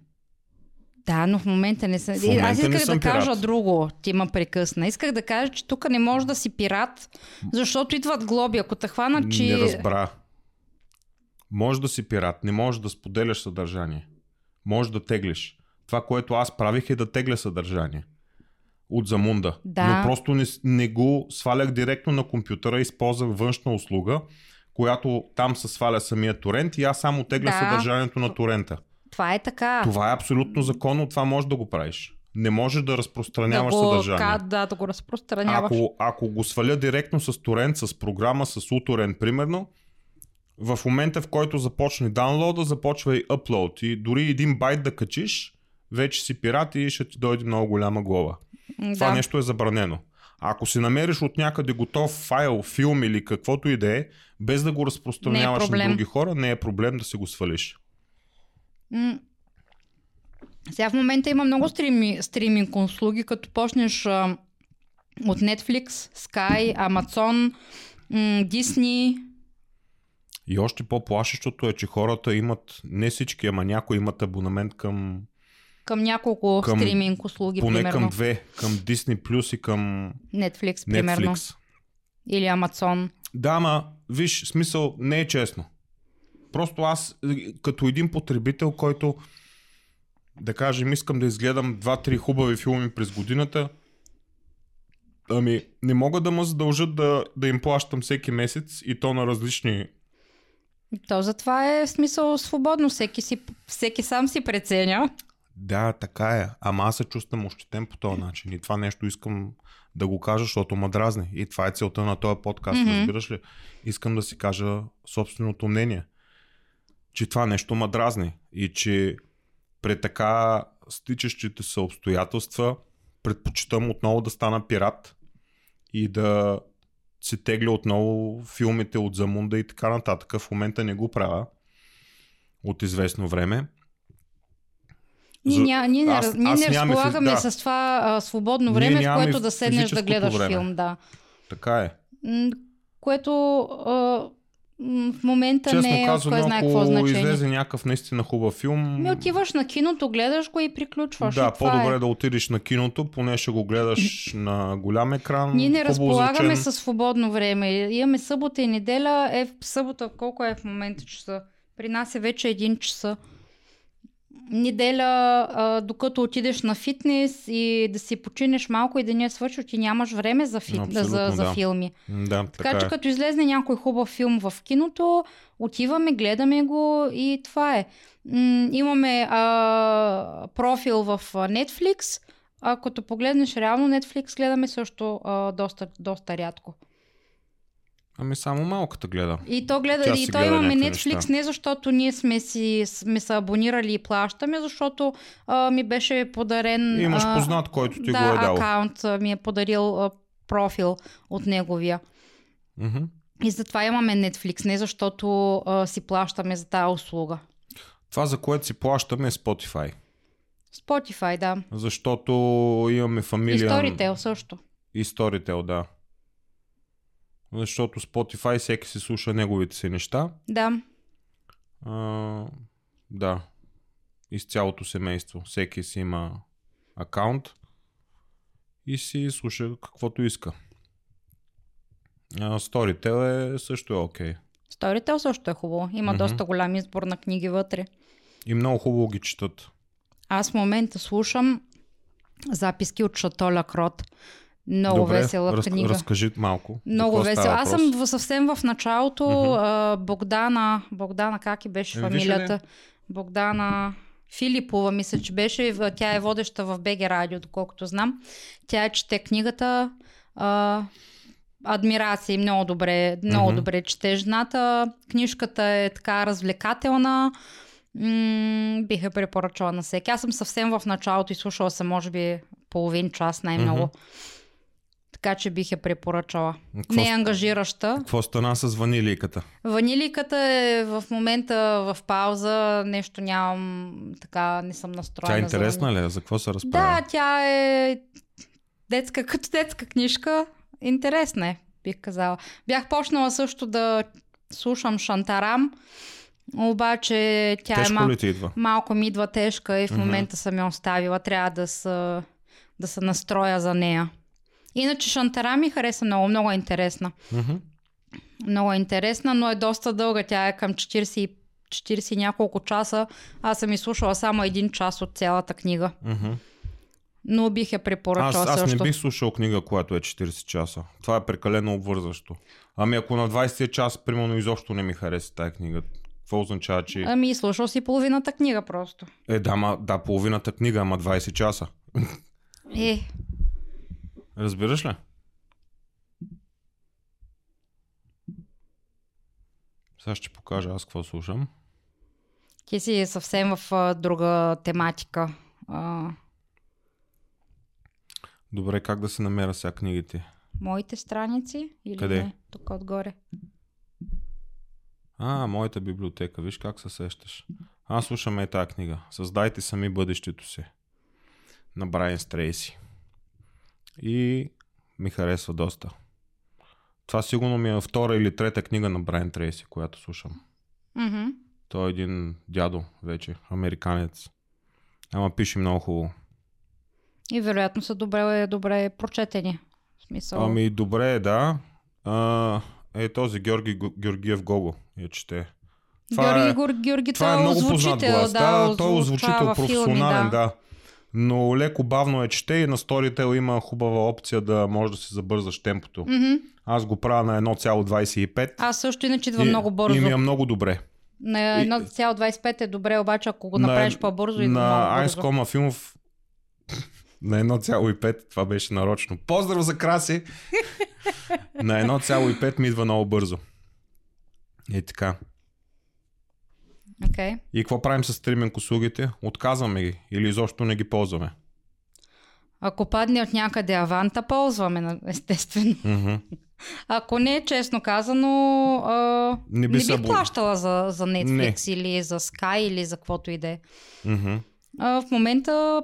Да, но в момента не съм. В момента Аз не исках съм да кажа пират. друго. Ти ма прекъсна. Исках да кажа, че тук не може да си пират, защото идват глоби. Ако те хванат, че... Не разбра. Може да си пират, не можеш да споделяш съдържание. Може да теглиш. Това, което аз правих е да тегля съдържание. От замунда. Да. Но просто не, не го свалях директно на компютъра, използвах външна услуга, която там се сваля самия торент и аз само тегля Да. съдържанието на торента. Това е така. Това е абсолютно законно, това може да го правиш. Не можеш да да разпространяваш го, съдържание. ка, да, да го разпространяваш. Ако, ако го сваля директно с торент, с програма, с уторент, примерно, в момента в който започне даунлода, започва и upload. И дори един байт да качиш, вече си пират и ще ти дойде много голяма глава. М, Това да. нещо е забранено. Ако си намериш от някъде готов файл, филм или каквото и да е, без да го разпространяваш на проблем. други хора, не е проблем да си го свалиш. М. Сега в момента има много стрими, стриминг услуги, като почнеш а, от Netflix, Sky, Amazon, м, Disney. И още по-плашещото е, че хората имат, не всички, ама някои имат абонамент към Към няколко Към- стриминг услуги, поне примерно. към две, към Disney Plus и към Netflix, примерно. Netflix. Или Amazon. Да, ама, виж, смисъл, не е честно. Просто аз, е, като един потребител, който, да кажем, искам да изгледам два-три хубави филми през годината, ами, не мога да ме задължат да, да им плащам всеки месец и то на различни... То затова е смисъл свободно. Всеки, си, всеки сам си преценя. Да, така е. Ама аз се чувствам ощетен по този начин. И това нещо искам да го кажа, защото ма дразни. И това е целта на този подкаст, Мгм. разбираш ли? Искам да си кажа собственото мнение. Че това нещо ма дразни. И че при така стичащите се обстоятелства предпочитам отново да стана пират и да си тегля отново филмите от Замунда и така нататък. В момента не го правя от известно време. Ние, ня, ние, не, аз- раз- ние аз не разполагаме да. с това а, свободно време, в което да седнеш да гледаш време. филм. Да. Така е. Което а, в момента Честно не е казано, кой знае какво значение. излезе някакъв наистина хубав филм, Ми отиваш на киното, гледаш го и приключваш. да, и по-добре е. да отидеш на киното, поне ще го гледаш на голям екран. Ние не разполагаме звучен. с свободно време. Имаме събота и неделя. Е, в събота колко е в момента часа? При нас е вече един часа. Неделя, а, докато отидеш на фитнес и да си починеш малко и деня е свършил, ти нямаш време за, фит... Абсолютно, за, за да. филми. Да, Така, така че е. като излезне някой хубав филм в киното, отиваме, гледаме го и това е. М, имаме а, профил в Netflix, а като погледнеш реално Netflix, гледаме също а, доста, доста рядко. Ами само малката гледа. И то, гледа, Тя и то имаме Netflix неща. не защото ние сме, си, сме се абонирали и плащаме, защото а, ми беше подарен... Имаш а, познат, който ти да, го е дал. акаунт ми е подарил а, профил от неговия. Мгм. И затова имаме Netflix, не защото а, си плащаме за тази услуга. Това, за което си плащаме е Spotify. Spotify, да. Защото имаме фамилия... И Storytel също. И Storytel, да. Защото Spotify всеки си слуша неговите си неща. Да. А, да. Из цялото семейство. Всеки си има акаунт и си слуша каквото иска. А, Storytel е също е окей. Storytel също е хубаво. Има Мгм. доста голям избор на книги вътре. И много хубаво ги четат. Аз в момента слушам записки от Шато Лакрот. Много Добре, весела раз, книга. разкажи малко. Много става Аз съм в, съвсем в началото. А, Богдана, Богдана, как и беше виж фамилията? Богдана Филипова, мисля, че беше. Тя е водеща в БГ Радио, доколкото знам. Тя е чете книгата. А, адмирации, много добре, много Мгм. добре чете жената. Книжката е така развлекателна. М- бих я препоръчала на всеки. Аз съм съвсем в началото и слушала съм, може би, половин час най-много. Мгм. Така че бих я препоръчала. Какво Не е ангажираща. Какво стана с ванилийката? Ваниликата е в момента в пауза. Нещо нямам, така не съм настроена. Тя е за интересна ли? е? За какво се разправя? Да, тя е детска, като детска книжка. Интересна е, бих казала. Бях почнала също да слушам Шантарам, обаче тя е Тежко мал... ли ти идва? малко ми идва тежка и в момента съм я оставила. Трябва да се, да се настроя за нея. Иначе Шантарам ми хареса много, много е интересна. Мгм. Много е интересна, но е доста дълга. Тя е към 40, и- 40 и няколко часа. Аз съм изслушала само един час от цялата книга. Мгм. Но бих я Аз, препоръчала аз също. не бих слушал книга, която е 40 часа. Това е прекалено обвързващо. Ами ако на 20 час, примерно, изобщо не ми хареса тази книга, какво означава, че... Ами, слушал си половината книга просто. Е, да, ма, да, половината книга, ама 20 часа. Е, Разбираш ли? Сега ще покажа аз какво слушам. ти си съвсем в а, друга тематика. А, Добре, как да се намеря сега книгите? моите страници или Къде? не? Тук отгоре. А, моята библиотека, виж как се сещаш. Аз слушам е тази книга. Създайте сами бъдещето си. На Брайан Стрейси. И ми харесва доста. Това сигурно ми е втора или трета книга на Брайан Трейси, която слушам. Мгм. Той е един дядо вече, американец. Ама пише много хубаво. И вероятно са добре, добре прочетени. В смисъл. Ами добре е, да. А, е този Георги Георгиев Гого я чете. Георги, е, Георги, Георги, това е много познат глас. да, Да, той е озвучител филми, професионален, да. Но леко бавно е чете и на Storytel има хубава опция да може да си забързаш темпото. Мгм. Аз го правя на 1,25 Аз също иначе идвам и, много бързо. и ми е много добре. На И- 1,25 е добре, обаче ако го На- направиш по-бързо, на много Айнс бързо. Кома Филмов [LAUGHS] на 1,5, това беше нарочно. Поздрав за Краси! [LAUGHS] на 1,5 ми идва много бързо. И така. Okay. И какво правим с стриминг услугите? Отказваме ги или изобщо не ги ползваме. Ако падне от някъде аванта, ползваме, естествено. Мгм. [LAUGHS] Ако не, честно казано, а, Не не, би бих се бу- плащала за, за Netflix или за Sky или за каквото и да е. А, в момента,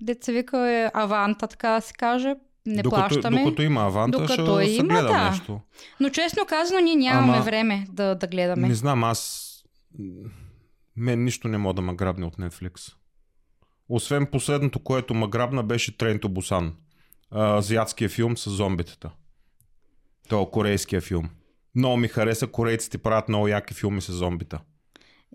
деца вика е аванта, така да се каже. Не докато, плащаме. докато има аванта, Докато ще има, да. нещо. Но честно казано, ние нямаме Ама- време да, да гледаме. Не знам, аз... Мен нищо не мога да ме грабне от Netflix. Освен последното, което ме грабна, беше Busan. А, Азиатския филм с зомбитата. То е корейския филм. Много ми хареса, корейците правят много яки филми с зомбита.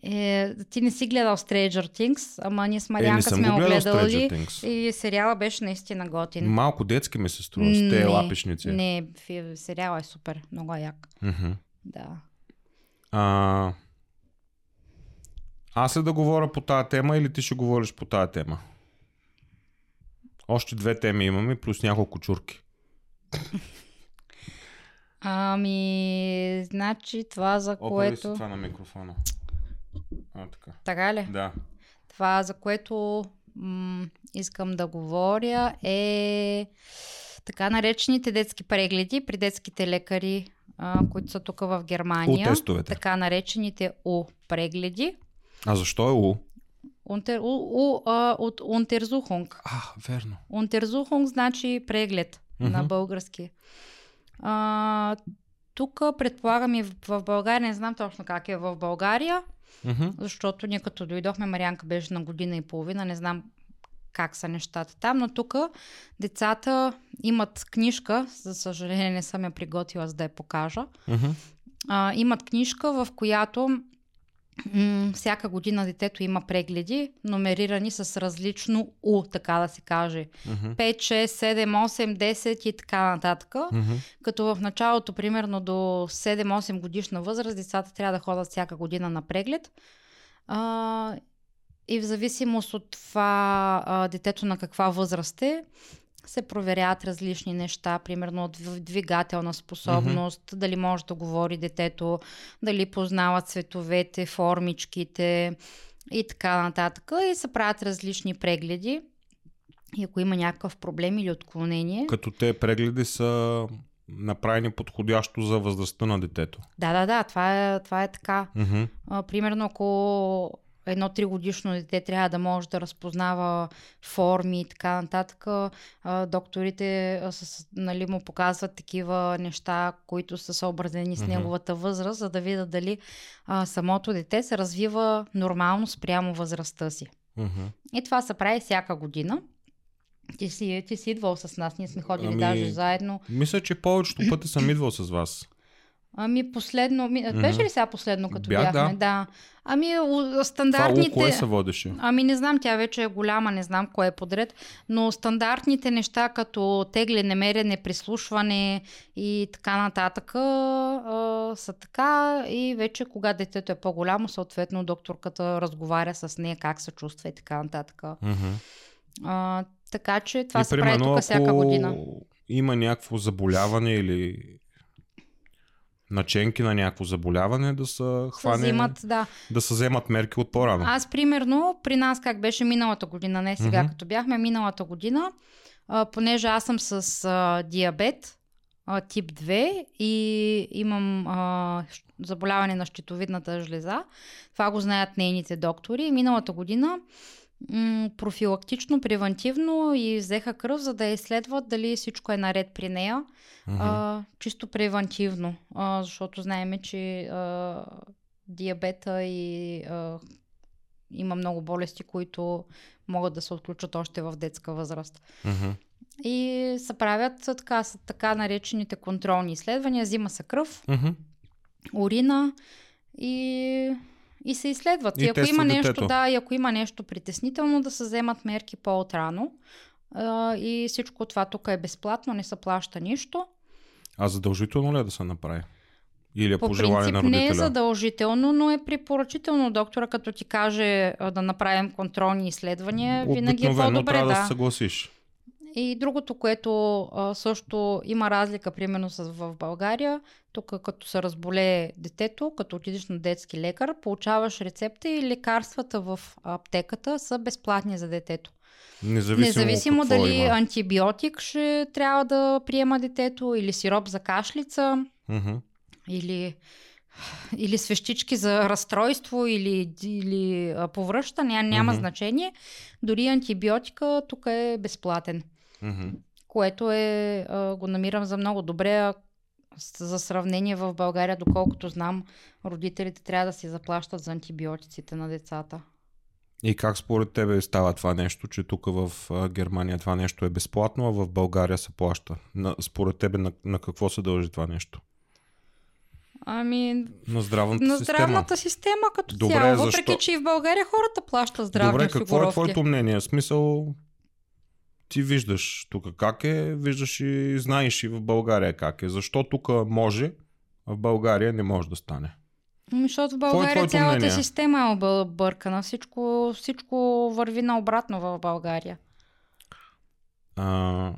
Е, ти не си гледал Stranger Things, ама ние с Е, не Марианка съм сме го гледал огледали Stranger Things. и сериала беше наистина готин. Малко детски ми се струва с тези лапишници. Не, сериала е супер, много е як. Мгм. Да. А... Аз ли да говоря по тази тема или ти ще говориш по тази тема? Още две теми имаме, плюс няколко чурки. Ами, значи това за си което... това на микрофона. А, така. Така ли? Да. Това, за което м- искам да говоря е така наречените детски прегледи при детските лекари, а, които са тук в Германия. У-тестовете. Така наречените У прегледи. А защо е У? Унтер, у, у, а, от Унтерзухунг. А, верно. Унтерзухунг значи преглед Мгм. на български. А, тук предполагам и в, в България, не знам точно как е в България, Мгм. защото ние като дойдохме, Марианка беше на година и половина, не знам как са нещата там, но тук децата имат книжка, за съжаление не съм я приготвила, за да я покажа. Мгм. А, имат книжка, в която всяка година детето има прегледи, номерирани с различно У, така да се каже. Мгм. 5, 6, 7, 8, 10 и така нататък. Мгм. Като в началото, примерно до 7-8 годишна възраст, децата трябва да ходят всяка година на преглед. А, и в зависимост от това а, детето на каква възраст е, се проверяват различни неща, примерно от дв- двигателна способност, дали може да говори детето, дали познава цветовете, формичките и така нататък. И се правят различни прегледи. И ако има някакъв проблем или отклонение, Като те прегледи са направени подходящо за възрастта на детето. Да, да, да, това е, това е така. Мгм. А, примерно, ако едно тригодишно дете трябва да може да разпознава форми и така нататък, докторите с, нали, му показват такива неща, които са съобразени с неговата възраст, за да видят дали а, самото дете се развива нормално спрямо възрастта си. И това се прави всяка година. Ти си, ти си идвал с нас, ние сме ходили Ами, даже заедно. Мисля, че повечето пъти съм идвал с вас. Ами последно, ми, беше ли сега последно, като Бях, бяхме? да. да. Ами Това стандартните... у кое се водеше? Ами не знам, тя вече е голяма, не знам кое е подред, но стандартните неща като тегляне, мерене, прислушване и така нататък а, са така и вече кога детето е по-голямо, съответно докторката разговаря с нея как се чувства и така нататък. А, така че това и се прави тук всяка година. има някакво заболяване или наченки на някакво заболяване, да са Се хване, взимат, да. да се вземат мерки от по-рано. Аз, примерно, при нас как беше миналата година, не сега, Мгм. като бяхме миналата година, а, понеже аз съм с а, диабет а, тип 2 и имам а, заболяване на щитовидната жлеза, това го знаят нейните доктори. Миналата година м- профилактично, превентивно и взеха кръв, за да изследват дали всичко е наред при нея. Мгм. А, чисто превентивно, а, защото знаеме, че а, диабета и а, има много болести, които могат да се отключат още в детска възраст. Мгм. И се правят така, са така наречените контролни изследвания. Взима се кръв, Мгм. урина и, и се изследват. И И, ако има нещо, детето. да, и ако има нещо притеснително, да се вземат мерки по-отрано. И всичко това тук е безплатно, не се плаща нищо. А задължително ли е да се направи? Или е по, По принцип на не родителя? е задължително, но е препоръчително доктора, като ти каже да направим контролни изследвания, винаги е Обикновено по-добре. трябва да. Да. се съгласиш. И другото, което а, също има разлика, примерно с, в България, тук като се разболее детето, като отидеш на детски лекар, получаваш рецепта и лекарствата в аптеката са безплатни за детето. Независимо, Независимо дали има. антибиотик ще трябва да приема детето или сироп за кашлица, Мгм. или, или свещички за разстройство, или, или а, повръщане, ня- няма Мгм. значение. Дори антибиотика тук е безплатен, Мгм. което е, го намирам за много добре. За сравнение в България, доколкото знам, родителите трябва да си заплащат за антибиотиците на децата. И как според тебе става това нещо, че тук в Германия това нещо е безплатно, а в България се плаща? На, според тебе на, на какво се дължи това нещо? Ами, На здравната на система. здравната система като Добре, цяло, защо- въпреки че и в България хората плащат здравни Добре, какво е твоето мнение? Смисъл, ти виждаш тук как е, виждаш и знаеш и в България как е. Защо тук може, а в България не може да стане? Ами, Защото в е България твоето цялата мнение? система е объркана. Всичко, всичко върви наобратно в България. А,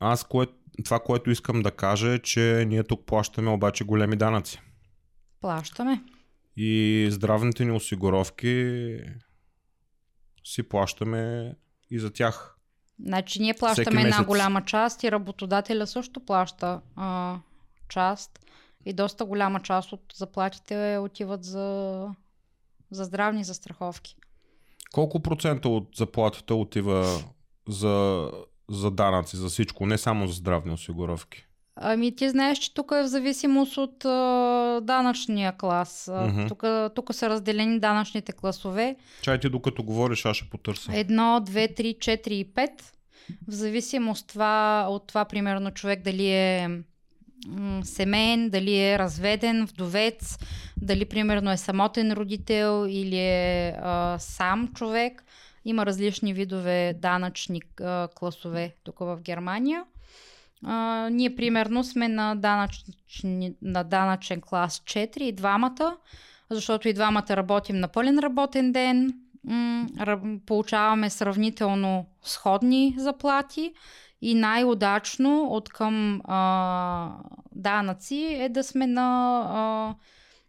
аз кое, това, което искам да кажа е, че ние тук плащаме обаче големи данъци. Плащаме. И здравните ни осигуровки си плащаме и за тях. Значи ние плащаме една голяма част и работодателя също плаща а, част. И доста голяма част от заплатите отиват за, за здравни застраховки. Колко процента от заплатата отива за, за данъци, за всичко, не само за здравни осигуровки? Ами ти знаеш, че тук е в зависимост от а, данъчния клас. Тук, тук са разделени данъчните класове. Чай ти докато говориш, аз ще потърся. Едно, две, три, четири и пет. В зависимост това, от това, примерно, човек дали е м- семейен, дали е разведен, вдовец, дали примерно е самотен родител или е а, сам човек. Има различни видове данъчни а, класове тук в Германия. А, ние примерно сме на, данъчни, на данъчен клас 4 и двамата, защото и двамата работим на пълен работен ден, получаваме сравнително сходни заплати и най-удачно от към а, данъци е да сме на а,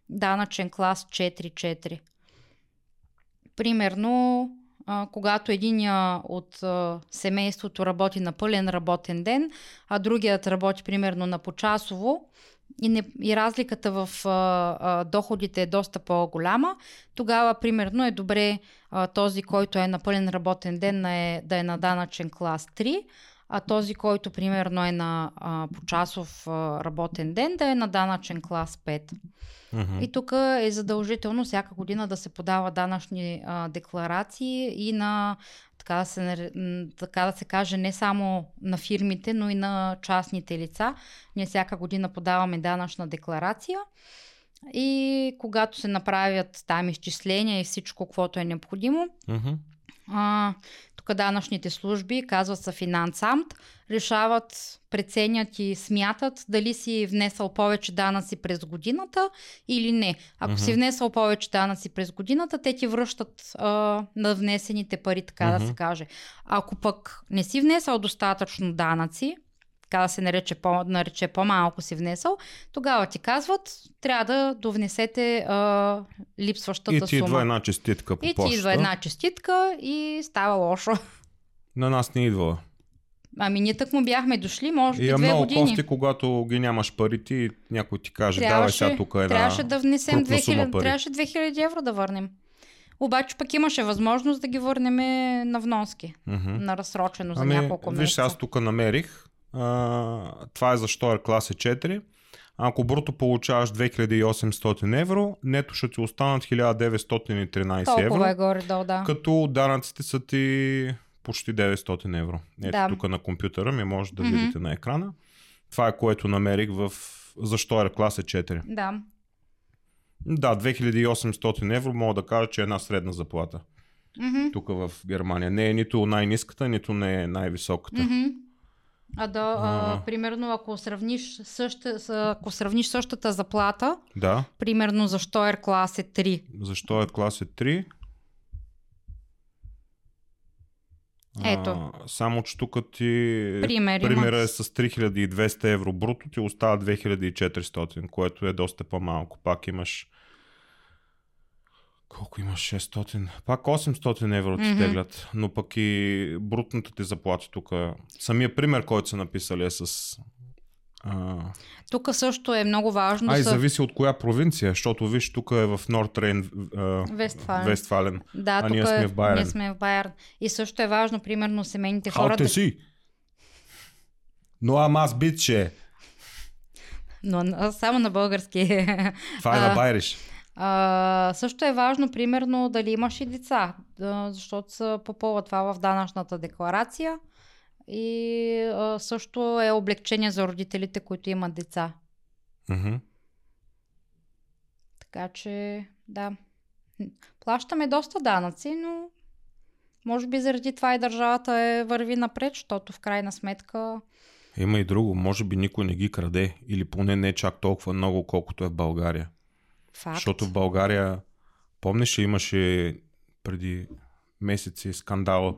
данъчен клас 4-4. Примерно, а, когато единия от а, семейството работи на пълен работен ден, а другият работи примерно на почасово, и, не, и разликата в а, а, доходите е доста по-голяма, тогава примерно е добре а, този, който е на пълен работен ден е, да е на данъчен клас 3, а този, който примерно е на а, почасов а, работен ден, да е на данъчен клас 5. Мгм. И тук е задължително всяка година да се подава данъчни а, декларации и на, така да, се, така да се каже, не само на фирмите, но и на частните лица. Ние всяка година подаваме данъчна декларация и когато се направят там изчисления и всичко, каквото е необходимо, Мгм. А, тук данъчните служби, казват са финансамт, решават, преценят и смятат дали си внесъл повече данъци през годината или не. Ако си Мгм. внесъл повече данъци през годината, те ти връщат а, на внесените пари, така да Мгм. се каже. Ако пък не си внесъл достатъчно данъци, така да се нарече, по, нарече по-малко си внесъл, тогава ти казват, трябва да довнесете а, липсващата И ти сума. идва една честитка по И ти почта. идва една честитка и става лошо. На нас не идва. Ами ние так му бяхме дошли, може би И е две много години. кофти, когато ги нямаш парите и някой ти каже, давай сега тук една... трябваше да внесем крупна сума 2000, пари. трябваше 2000 евро да върнем. Обаче пък имаше възможност да ги върнем на вноски, Мгм. на разсрочено за Ами, няколко виж, месеца. аз тук намерих. А, това е за Штойер класа 4. Ако бруто получаваш 2800 евро, нето ще ти останат 1913 Толкова евро, е горе-долу, да. като данъците са ти почти 900 евро. Ето Да. тук на компютъра ми може да Мгм. видите на екрана. Това е което намерих в за Штойер класа 4. Да. Да, 2800 евро мога да кажа, че е една средна заплата. Мгм. Тук в Германия. Не е нито най-ниската, нито не е най-високата. Мгм. А да, а, А. примерно, ако сравниш, съща, ако сравниш същата заплата, Да. примерно за Штойер клас е 3. Защо е клас е 3? Ето. А, само, че тук ти... Пример има. Примера е с 3200 евро бруто, ти остава 2400, което е доста по-малко. Пак имаш... Колко имаш? 600? Пак 800 евро ти Мгм. теглят. Но пък и брутната ти заплата тук. Самия пример, който са написали е с... А, Тук също е много важно а и са... зависи от коя провинция, защото виж, тук е в Нортрейн, Вестфален. Вестфален. Да, А ние сме в Байерн. Ние сме в Байерн. И също е важно, примерно, семейните хора да... си! Но аз биче. Но само на български. Това е на Байриш. А, също е важно, примерно, дали имаш и деца, защото се попълва това в данъчната декларация. И а, също е облегчение за родителите, които имат деца. Мгм. Така че, да. Плащаме доста данъци, но може би заради това и държавата е върви напред, защото в крайна сметка Има и друго. Може би никой не ги краде. Или поне не чак толкова много, колкото е в България. Факт. Защото в България, помниш, имаше преди месеци скандал.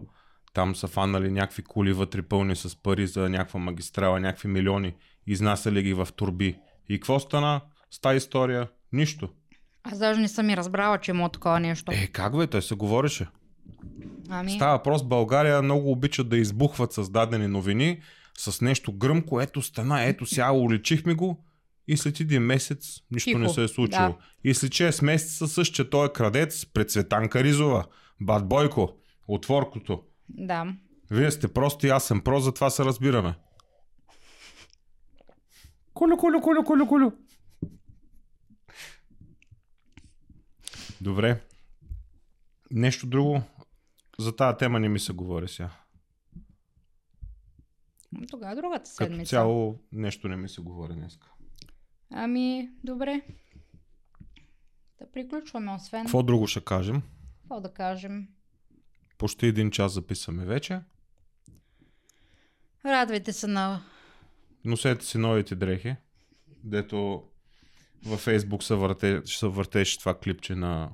Там са фанали някакви коли вътре пълни с пари за някаква магистрала, някакви милиони. Изнасяли ги в турби. И какво стана с тази история? Нищо. Аз даже не съм и разбрала, че има такова нещо. Е, как бе? Той се говореше. ами, Става въпрос, България много обичат да избухват с дадени новини с нещо гръмко, ето стана, ето сега уличихме го и след един месец нищо Тихо, не се е случило. да. И след 6 месеца същия той е крадец пред Цветанка Ризова, Бат Бойко, отворкото. да. Вие сте просто и аз съм про, затова се разбираме. Колю, колю, колю, колю, колю. Добре. Нещо друго за тази тема не ми се говори сега. Тогава другата Като седмица. цяло нещо не ми се говори днес. Ами, добре. Да приключваме, освен. Какво друго ще кажем? Какво да кажем? Почти един час записаме вече. Радвайте се на... Носете си новите дрехи, дето във Фейсбук се, върте, се въртеше това клипче на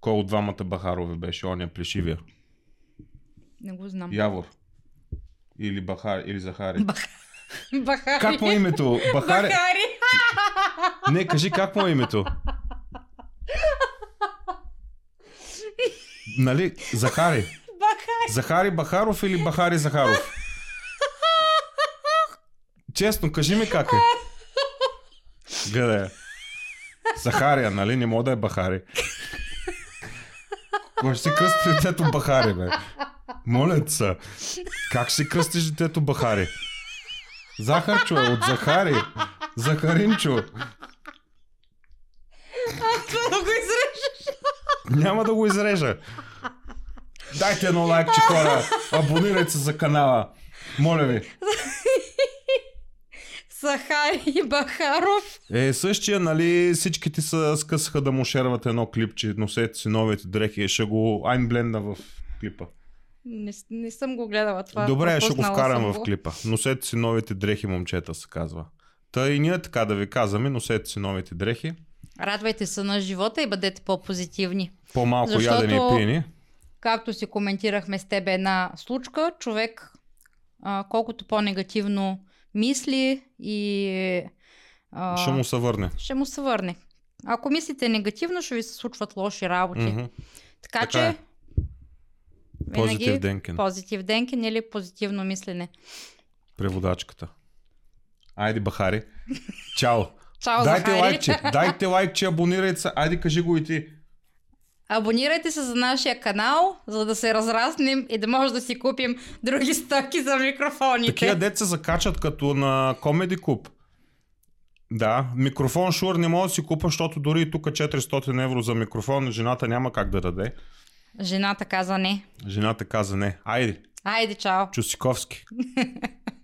кой от двамата Бахарови беше, оня плешивия. Не го знам. Явор. Или Бахар, или Захари. Бахари. Как му е името? [LAUGHS] Бахари? Бахари. Не, кажи как му е името? Нали? Захари. Бахари. Захари Бахаров или Бахари Захаров? Честно, кажи ми как е. Гледай. Захария, нали? Не мога да е Бахари. Кой ще си кръсти детето Бахари, бе? Моля се. Как ще си кръстиш детето Бахари? Захарчо от Захари. Захаринчо. Това да го изрежеш. Няма да го изрежа. Дайте едно лайкче, хора. Абонирайте се за канала. Моля ви. Захари Бахаров. Е, същия, нали, всичките се скъсаха да му шерват едно клипче, носете си новите дрехи, ще го айнбленда в клипа. Не, не съм го гледала това. Добре, ще го вкарам в клипа. Носете си новите дрехи, момчета, се казва. Та и ние така да ви казваме, носете си новите дрехи. Радвайте се на живота и бъдете по-позитивни. По-малко Защото- ядене и пиене. Както си коментирахме с теб една случка, човек а, колкото по-негативно мисли и а, Ще му се върне. ще му се върне. Ако мислите негативно, ще ви се случват лоши работи. Мгм. Така, Така че е. Позитив денкен. позитив денкен или позитивно мислене. Преводачката. Айде, Бахари. Чао. Чао, Дайте Захари! лайкче, дайте лайкче, абонирайте се. Айде, кажи го и ти. Абонирайте се за нашия канал, за да се разраснем и да може да си купим други стоки за микрофоните. Такива деца се закачат като на Comedy Club. Да, микрофон Шур не мога да си купа, защото дори и тук 400 евро за микрофон жената няма как да даде. Жената каза не. Жената каза не. Айде, Айде, чао! Чусиковски. [LAUGHS]